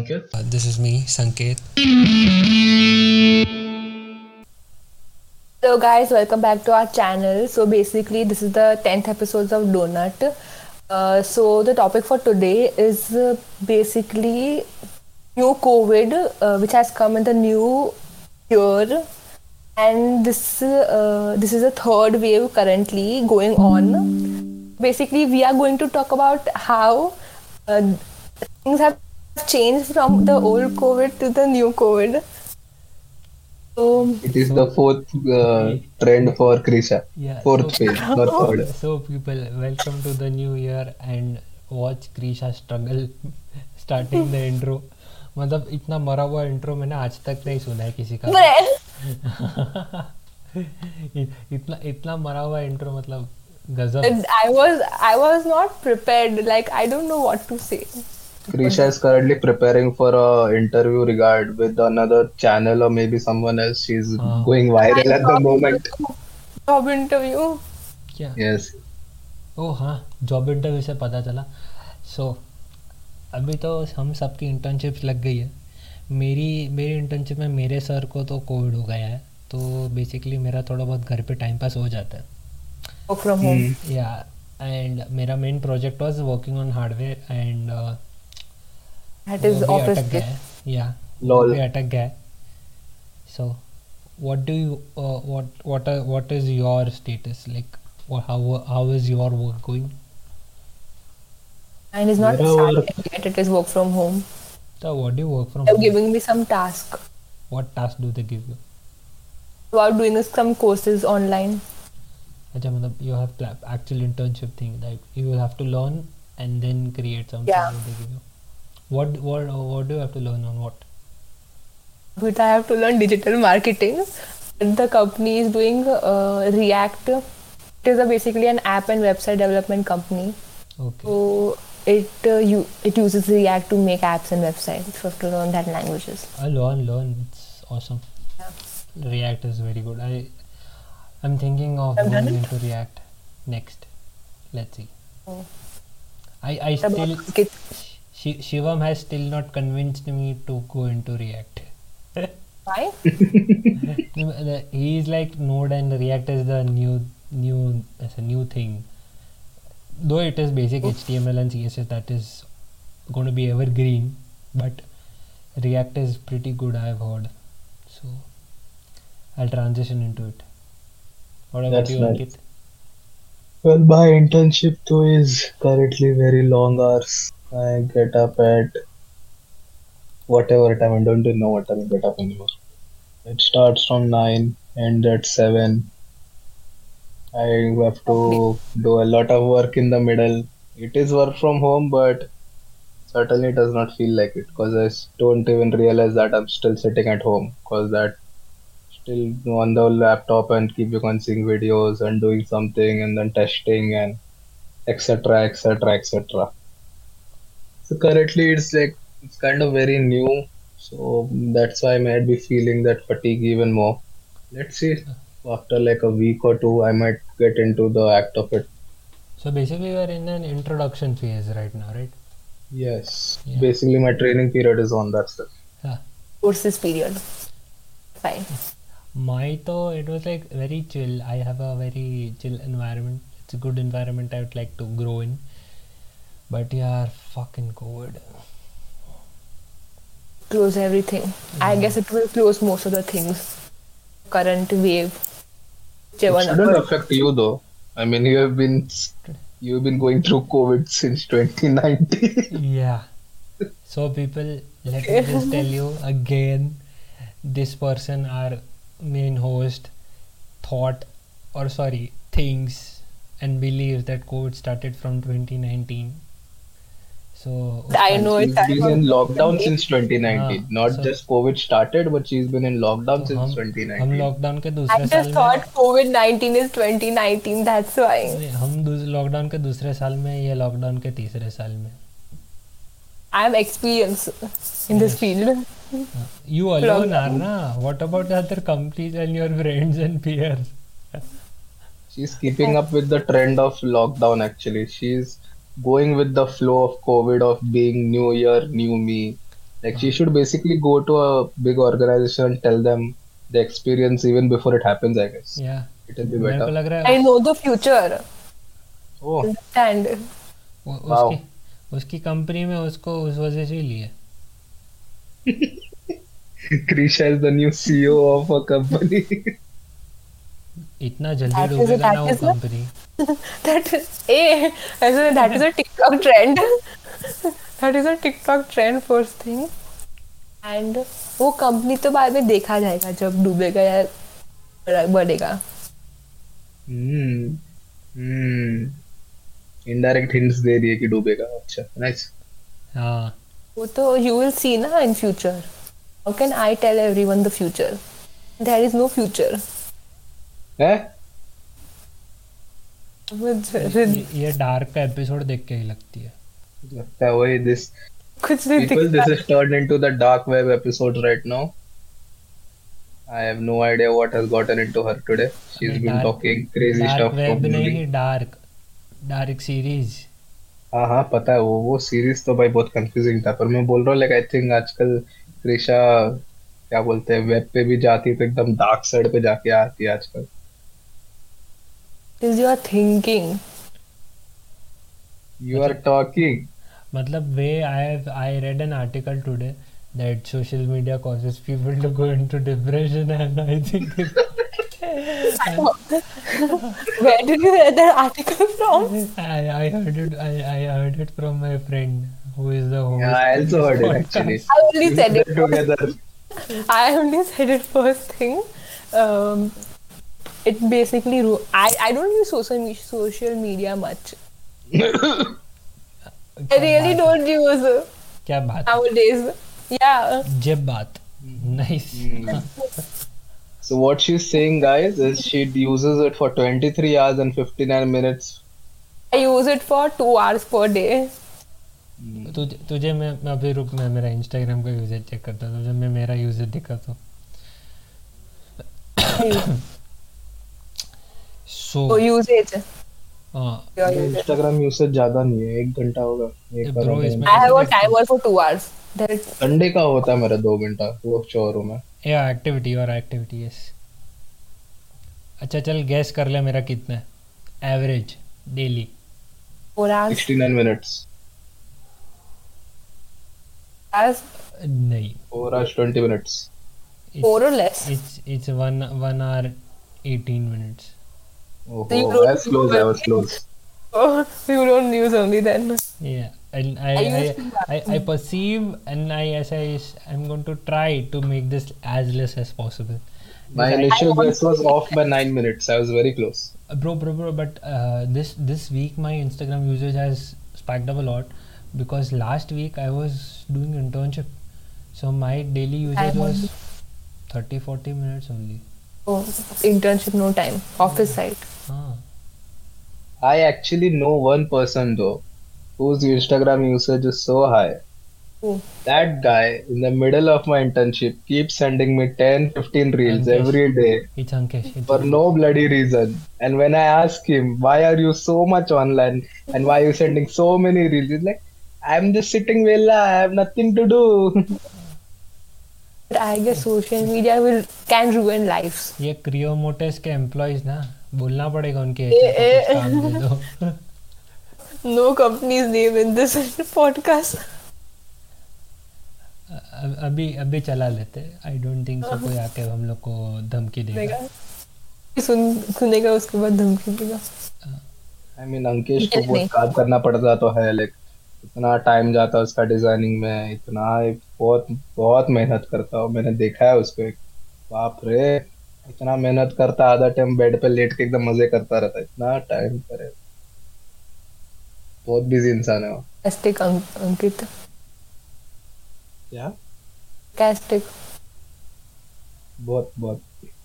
Ankit. Uh, this is me, Sanket. Hello guys, welcome back to our channel. So basically, this is the 10th episode of Donut. Uh, so the topic for today is uh, basically new COVID, uh, which has come in the new year, and this uh, this is a third wave currently going on. Basically, we are going to talk about how uh, things have changed from the old COVID to the new COVID. So It is the fourth uh, trend for Krisha. Yeah. Fourth so, phase, not third. so people, welcome to the new year and watch Krisha struggle starting the intro. मतलब इतना मरा हुआ intro मैंने आज तक नहीं सुना है किसी का इतना इतना मरा हुआ इंट्रो मतलब गजब I was I was not prepared. Like I don't know what to say. Krisha is currently preparing for a interview regard with another channel or maybe someone else. She's Ah. going viral at the moment. Job interview. क्या Yes. ओ हाँ job interview से पता चला सो अभी तो हम सबकी internships लग गई है मेरी मेरी इंटर्नशिप में मेरे सर को तो कोविड हो गया है तो बेसिकली मेरा थोड़ा बहुत घर पे टाइम पास हो जाता है Work from home. Hmm. Yeah and मेरा main project was working on hardware and That is office अटक गया based. है या Lol. भी अटक गया है so what do you what what what is your status like how how is your work going Mine is not Mera work- started yet. It is work from home. So what do you work from? They're home? giving me some task What task do they give you? about doing some courses online. अच्छा मतलब you have pla- actual internship thing like you will have to learn and then create something Yeah. that they give you. what what what do you have to learn on what? But I have to learn digital marketing. The company is doing uh, React. It is a basically an app and website development company. Okay. So it uh, you it uses React to make apps and websites. So I have to learn that languages. I learn learn. It's awesome. Yeah. React is very good. I I'm thinking of done going into React next. Let's see. Oh. I I still about Git? Shi Shivam has still not convinced me to go into React. Why? He is like Node and React is the new new as a new thing. Though it is basic HTML and CSS that is going to be evergreen, but React is pretty good. I've heard, so I'll transition into it. What about That's you, nice. Ankit? Well, my internship too is currently very long hours. I get up at whatever time. I don't even know what time I get up anymore. It starts from nine, ends at seven. I have to do a lot of work in the middle. It is work from home, but certainly it does not feel like it because I don't even realize that I'm still sitting at home because that still on the laptop and keep you on seeing videos and doing something and then testing and etc etc etc so currently it's like it's kind of very new so that's why i might be feeling that fatigue even more let's see after like a week or two i might get into the act of it So basically, we are in an introduction phase right now, right? yes Yeah. basically my training period is on that stuff Yeah. Courses period. Fine. My though it was like very chill. I have a very chill environment. It's a good environment I would like to grow in. But yeah, fucking COVID. Close everything. I guess it will close most of the things. Current wave. it Whichever shouldn't affect you though i mean you have been you've been going through covid since 2019 Yeah. So people, let me just tell you again, this person, our main host, thought or sorry, thinks and believes that COVID started from 2019. So I know she's it started been from in lockdown since 2019. Ah, Not so- just COVID started, but she's been in lockdown तो since हम हम 2019. Lockdown के I दूसरे just साल में thought COVID 19 is 2019. That's why. हम lockdown के दूसरे साल में ये लॉकडाउन के तीसरे साल में I am experienced in this field. You alone Lockdown. Are ना what about the other companies and your friends and peers She's keeping up with the trend of lockdown actually. She's going with the flow of COVID of being new year, new me. Like she should basically go to a big organization and tell them the experience even before it happens. I guess या it will be मेरे को better. लग रहा I है know the future. Oh, Understand? वो- Wow. उसकी उसकी company में उसको उस वजह से ही लिए Krisha is the new CEO of a company. इतना जल्दी डूबेगा ना वो कंपनी दैट इज़ ए ऐसे that is a TikTok trend that is a TikTok trend first thing and वो कंपनी तो बाद में देखा जाएगा जब डूबेगा या बढ़ेगा। हम्म हम्म इनडायरेक्ट हिंट्स दे दिए कि डूबेगा। अच्छा नाइस हाँ। वो तो यू विल सी ना in future how can I tell everyone the future there is no future है? ये, ये डार्क का एपिसोड देख के ही लगती है। लगता है वही this कुछ नहीं दिखता। this is turned into the dark web episode right now. I have no idea what has gotten into her today. She's अबे been dark- talking crazy dark stuff web नहीं डार्क डार्क सीरीज़ हाँ हाँ पता है वो वो series तो भाई बहुत कंफ्यूजिंग था पर मैं बोल रहा हूँ लाइक आई थिंक आजकल कृषा क्या बोलते हैं वेब पे भी जाती है तो एकदम डार्क साइड पे जाके आती है आजकल। is your thinking? You are talking. मतलब way i have i read an article today that social media causes people to go into depression and i think where did you read that article from? I, I heard it I, I heard it from my friend who is the host. Yeah, i also heard it actually. I only said it together. i only said it first thing. Um, it basically ru- I I don't use social me- social media much. I really don't use क्या बात nowadays. Yeah. जब बात nice So what she's saying, guys, is she uses it for 23 hours and 59 minutes. I use it for two hours per day. तुझे तुझे मैं मैं अभी रुक मैं मेरा इंस्टाग्राम का यूजेज चेक करता हूँ तुझे मैं मेरा यूजेज दिखाता हूँ सो So usage. हाँ इंस्टाग्राम यूसेज ज़्यादा नहीं है एक घंटा होगा एक इसमें- I have a timer for two hours. Sunday का होता है मेरा दो घंटा वो शोरूम में या एक्टिविटी और एक्टिविटी यस अच्छा चल गैस कर ले मेरा कितना है average daily four hours. 69 minutes. Hours. नहीं 4 hours 20 minutes. Four or less. It's it's one one hour 18 minutes Oh, So you oh, I was close. I was close. Oh, you don't use only then. Yeah, and I I I, I, I perceive and I as I s- I'm going to try to make this as less as possible. My initial guess was off by 9 minutes. I was very close. Uh, bro, bro, bro. But uh, this this week my Instagram usage has spiked up a lot because last week I was doing internship, so my daily usage was only. 30 40 minutes only. Oh, internship, no time. Office site. Ah. I actually know one person though whose Instagram usage is so high. Who? That guy in the middle of my internship keeps sending me 10 15 reels Ankesh. every day It's Ankesh. It's for no bloody reason. And when I ask him, why are you so much online and why are you sending so many reels? He's like, I'm just sitting villa, I have nothing to do. I guess social media will can ruin lives ये क्रियोमोटेस के employees ना बोलना पड़ेगा उनके no companies name in this podcast अभी अभी चला लेते। आई डोंट थिंक सो कोई आके हम लोग को धमकी देगा। सुन सुनेगा उसके बाद धमकी देगा। आई मीन अंकेश को बहुत काम करना पड़ता तो है लाइक इतना टाइम जाता है उसका डिज़ाइनिंग में इतना बहुत बहुत मेहनत करता हूँ। मैंने देखा है उसको एक। बाप रे इतना मेहनत करता आधा टाइम बेड पे लेट के एकदम मज़े करता रहता इतना टाइम करे। बहुत बिज़ी इंसान है वो। कैस्टिक अंकित। क्या? कैस्टिक बहुत बहुत।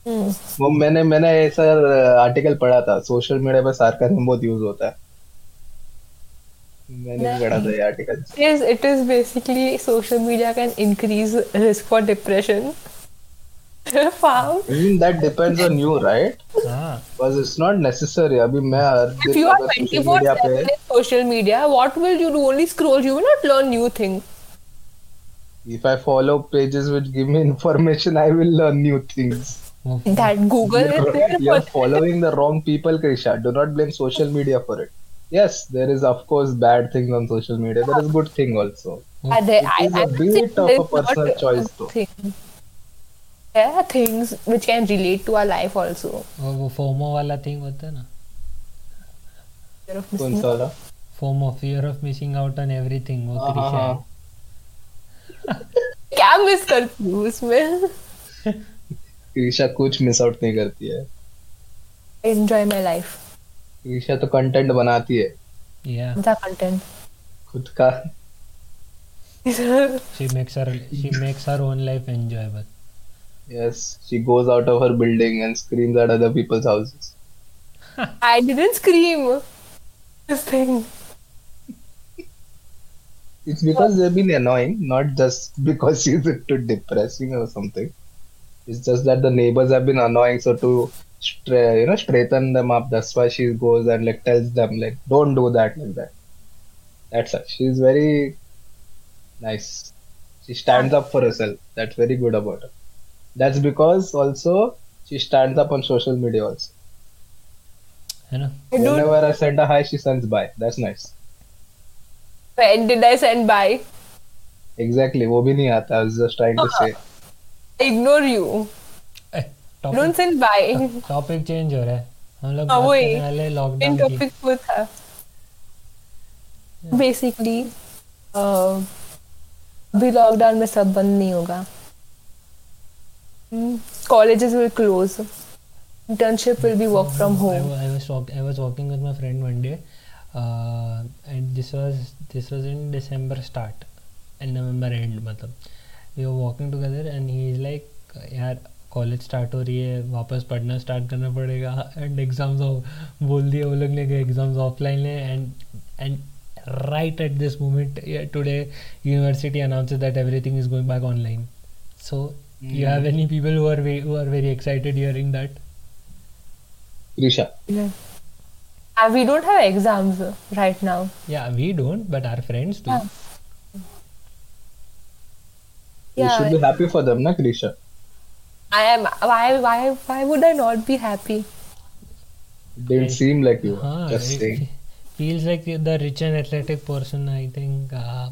हम्म। वो मैंने मैंने ऐसा आर्टिकल पढ़ा था। सोशल मीडिया पे सार्काज्म बहुत यूज़ होता है। yes, it is basically social media can increase risk for depression. Found. I mean, that depends on you, right? Because it's not necessary. I mean, if you are 24 media pe... in social media, what will you do? Only scroll. You will not learn new things. If I follow pages which give me information, I will learn new things. that Google you're, following the wrong people, Krisha. Do not blame social media for it. Yes, there is of course bad things on social media. There is good thing also. Are there, It I, is a bit of a personal choice though. thing. There are things which can relate to our life also. वो वो FOMO वाला thing होता है ना Fear of कौन missing सा वाला? FOMO fear of missing out on everything वो हाँ, हाँ, क्रिशा है हाँ. क्या मिस करती हूँ उसमें ईशा कुछ मिस आउट नहीं करती है enjoy my life ईशा तो कंटेंट बनाती है या द कंटेंट खुद का she makes her she makes her own life enjoyable yes she goes out of her building and screams at other people's houses I didn't scream this thing. it's because they've been annoying not just because she's into depressing or something it's just that the neighbors have been annoying so to stra- you know straighten them up that's why she goes and like tells them like don't do that like that that's her she's very nice she stands up for herself that's very good about her that's because also she stands up on social media also है ना I don't. whenever i send her hi she sends bye that's nice When did I send by? exactly वो भी नहीं आता i was just trying to say I ignore you. Topic send by. Topic change हो रहा है हम लोग हाँ, इन लॉकडाउन की टॉपिक वो था बेसिकली अभी लॉकडाउन में सब बंद नहीं होगा colleges will close internship will be work from I, home wa- I was talk, I was walking with my friend one day, uh, and this was this was in December start, and November end मतलब we were walking together and he is like यार college start हो रही है वापस पढ़ना start करना पड़ेगा and exams बोल दिए वो लोग ने कि एग्ज़ाम्स ऑफलाइन है and and right at this moment yeah, today university announces that everything is going back online so you have any people who are ve- who are very excited hearing that Risha Uh, we don't have exams right now. Yeah, we don't, but our friends do. Yeah. you should be happy for them na Krisha I am. Why? Why? Why would I not be happy? It didn't seem like you were. Huh, just it saying feels like the the rich and athletic person. I think. Uh,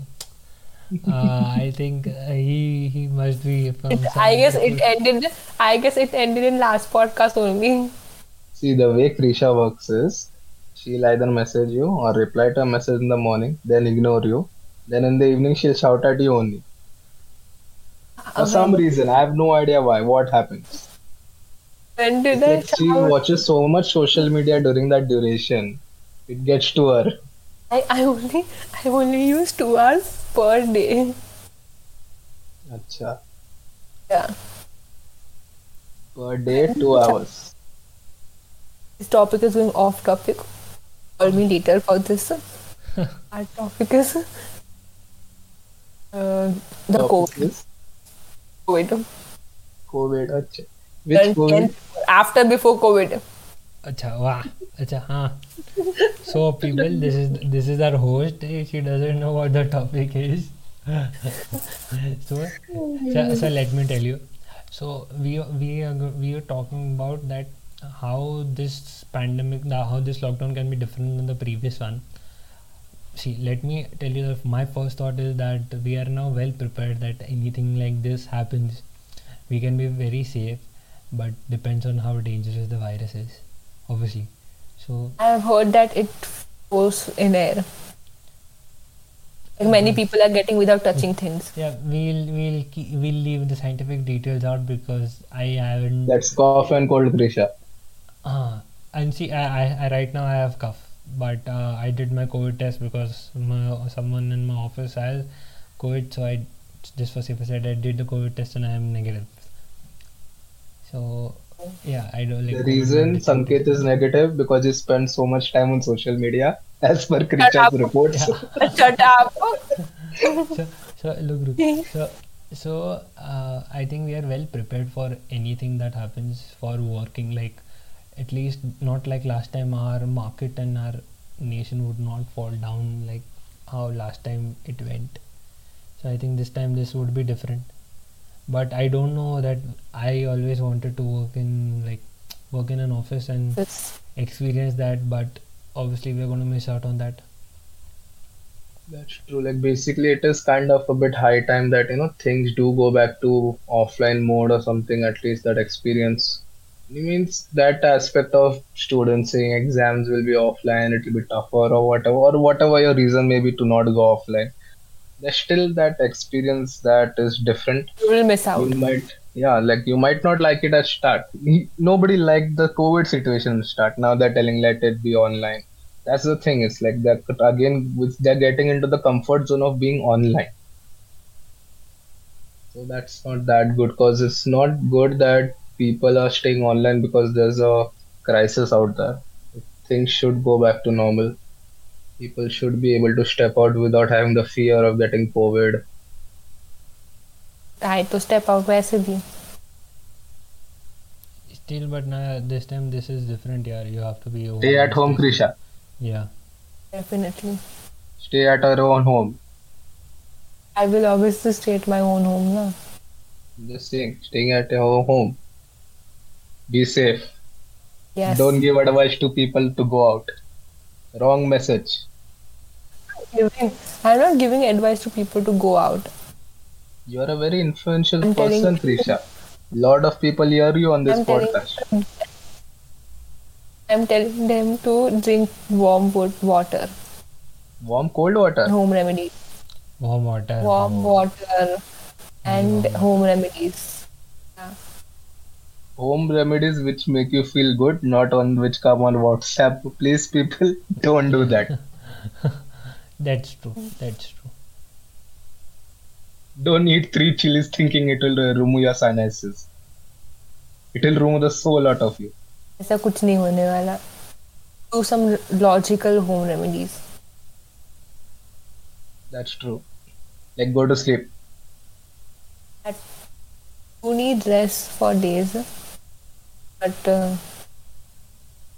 uh, I think uh, he he must be from. It, I guess it ended. I guess it ended in last podcast only. See, the way Krisha works is she'll either message you or reply to a message in the morning, then ignore you. Then in the evening, she'll shout at you only. For some reason, I have no idea why. What happens? When did I? like she watches so much social media during that duration. It gets to her. I, I only I only use two hours per day. Acha. Yeah. Per day, two hours. This topic is going off topic. Call me later for this. Our topic is uh, the COVID. COVID. COVID. Acha. Which And- COVID? after before COVID. Acha, wow. Acha, huh. So people, this is this is our host. Eh? She doesn't know what the topic is. so, so, so let me tell you. So we we are we are talking about that how this pandemic, how this lockdown can be different than the previous one. See, let me tell you that my first thought is that we are now well prepared that anything like this happens, we can be very safe, but depends on how dangerous the virus is, obviously. So I have heard that it goes in air. Like many people are getting without touching things. yeah, we'll we'll keep, we'll leave the scientific details out because I haven't. That's cough and cold, Krisha. Uh, and see, I, I, I right now I have cough, but uh, I did my COVID test because my, someone in my office has COVID, so I just for safer side I did the COVID test and I am negative. So yeah, I don't like. The reason negative. Sanket is negative because he spends so much time on social media, as per up. Krisha's reports. Shut up. so, so look, look. So, so uh, I think we are well prepared for anything that happens for working. Like, at least not like last time. Our market and our nation would not fall down like how last time it went. So I think this time this would be different. But I don't know that I always wanted to work in like work in an office and It's experience that but obviously we're going to miss out on that. That's true. Like basically, it is kind of a bit high time that you know things do go back to offline mode or something. At least that experience. It means that aspect of students saying exams will be offline, it will be tougher or whatever, or whatever your reason may be to not go offline. There's still that experience that is different. you will miss out. You might, yeah, like you might not like it at start. Nobody liked the COVID situation at start. Now they're telling let it be online. That's the thing. It's like that again, which they're getting into the comfort zone of being online. So that's not that good because it's not good that people are staying online because there's a crisis out there. Things should go back to normal. People should be able to step out without having the fear of getting COVID. I to step out वैसे भी. Still but now this time this is different yeah you have to be Stay at home, Krisha. Yeah. Definitely. Stay at our own home. I will obviously stay at my own home na. Just saying, staying at your home. be safe. Yes. Don't give advice to people to go out. Wrong message. Giving, I'm not giving advice to people to go out. You are a very influential I'm telling person, Krisha. Lot of people hear you on this I'm telling podcast. I'm telling them to drink warm water, Warm, cold water. home remedy. Warm water. warm water, and home remedies. Home remedies which make you feel good, not on which come on WhatsApp. Please, people, don't do that. That's true. That's true. Don't eat three chilies thinking it will remove your sinuses. It will remove the soul out of you. ऐसा कुछ नहीं होने वाला. Do some logical home remedies. That's true. Like go to sleep. You need rest for days, but uh,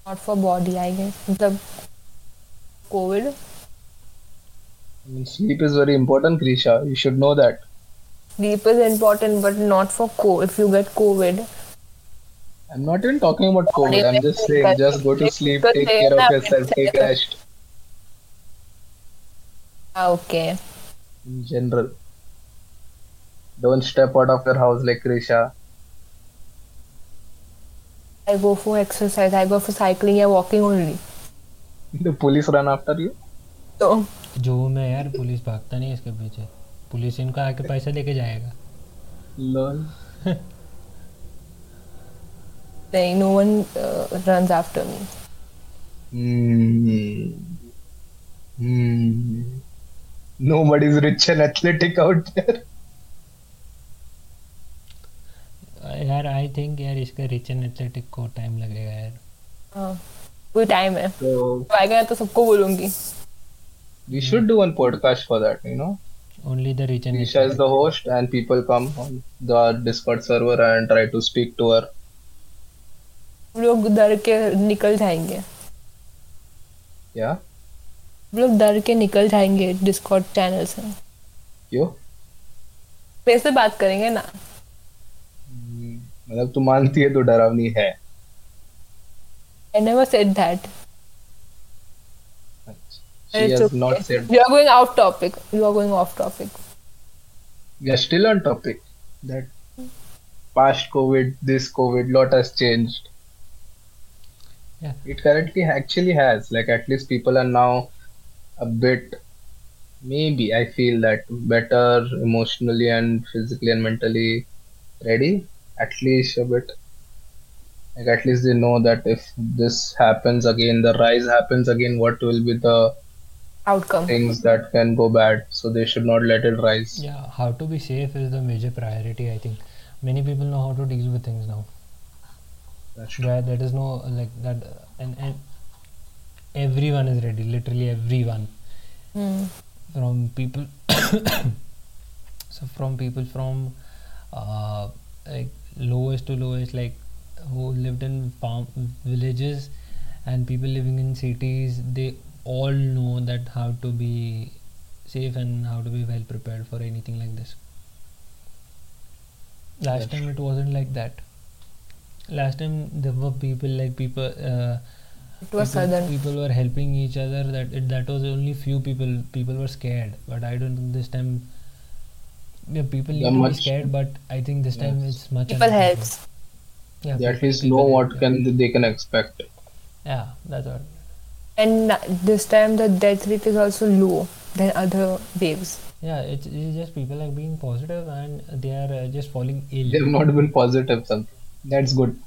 not for body, I guess. The COVID, I mean, sleep is very important, Krisha. You should know that. sleep is important, but not for co. If you get COVID, I'm not even talking about COVID. I'm just saying, just go to sleep, take care of yourself, take rest ah, okay. in general. Don't step out of your house like Krisha. I go for exercise. I go for cycling or walking only. The police run after you. So जो में यार police भागता नहीं है इसके पीछे police इनको आके पैसा देके जाएगा Lol. like, no one uh, runs after me. Hmm. Hmm. Nobody's rich and athletic out there. यार आई थिंक यार इसका रिच एंड एथलेटिक को टाइम लगेगा यार हाँ, कोई टाइम है तो आएगा तो सबको बोलूँगी we should do one podcast for that, you know. Only the rich and Krisha is the host and people come on the Discord server and try to speak to her. लोग डर के निकल जाएँगे? हम लोग डर के निकल जाएँगे डिस्कॉर्ड चैनल से क्यों? मेरे से बात करेंगे ना Hmm. मतलब तू मानती है तो डरावनी है I never said that. She It's has okay. not said. You are going off topic. You are going off topic. We are still on topic. That past COVID, this COVID, lot has changed. Yeah. It currently actually has. Like at least people are now a bit, maybe I feel that better emotionally and physically and mentally ready. at least a bit. Like at least they know that if this happens again, the rise happens again, what will be the Outcome. things that can go bad. So they should not let it rise. Yeah, how to be safe is the major priority. I think many people know how to deal with things now. That's true. Where there is no like that, and and everyone is ready. Literally everyone Hmm. from people. so from people from uh, like lowest to lowest, like who lived in farm villages, and people living in cities. They all know that how to be safe and how to be well prepared for anything like this. Last time it wasn't like that. Last time there were people like people. Uh, It was people, sudden. people were helping each other. That it, that was only few people. People were scared, but I don't think this time. Yeah, people need Yeah, to be scared, but I think this time Yes. it's much. People helps. Yeah, They at least people know help, what yeah. can they can expect. Yeah, that's what. And this time the death rate is also low than other waves. Yeah, it's, it's just people are being positive and they are uh, just falling ill. They've not been positive. Something that's good.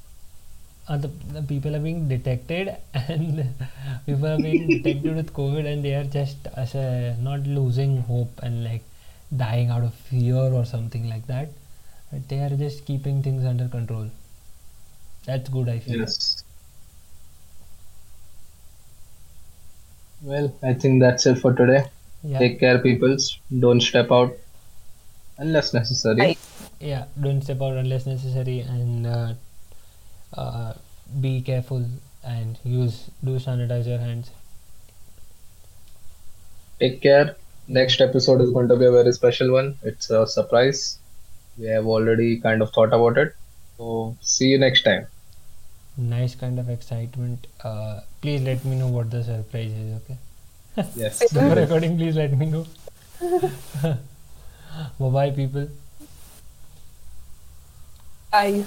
Uh, the, the people are being detected and people are being detected with COVID and they are just as a, not losing hope and like dying out of fear or something like that. But they are just keeping things under control. That's good, I feel. Yes. Well, I think that's it for today. Yeah, Take care, peoples. Don't step out unless necessary. Right. yeah. Don't step out unless necessary and uh, uh, be careful and use do sanitize your hands. Take care. Next episode is going to be a very special one. It's a surprise. We have already kind of thought about it. So, see you next time. Nice kind of excitement. Uh, please let me know what the surprise is, okay? Yes. Before recording, please let me know. bye bye, people. Bye.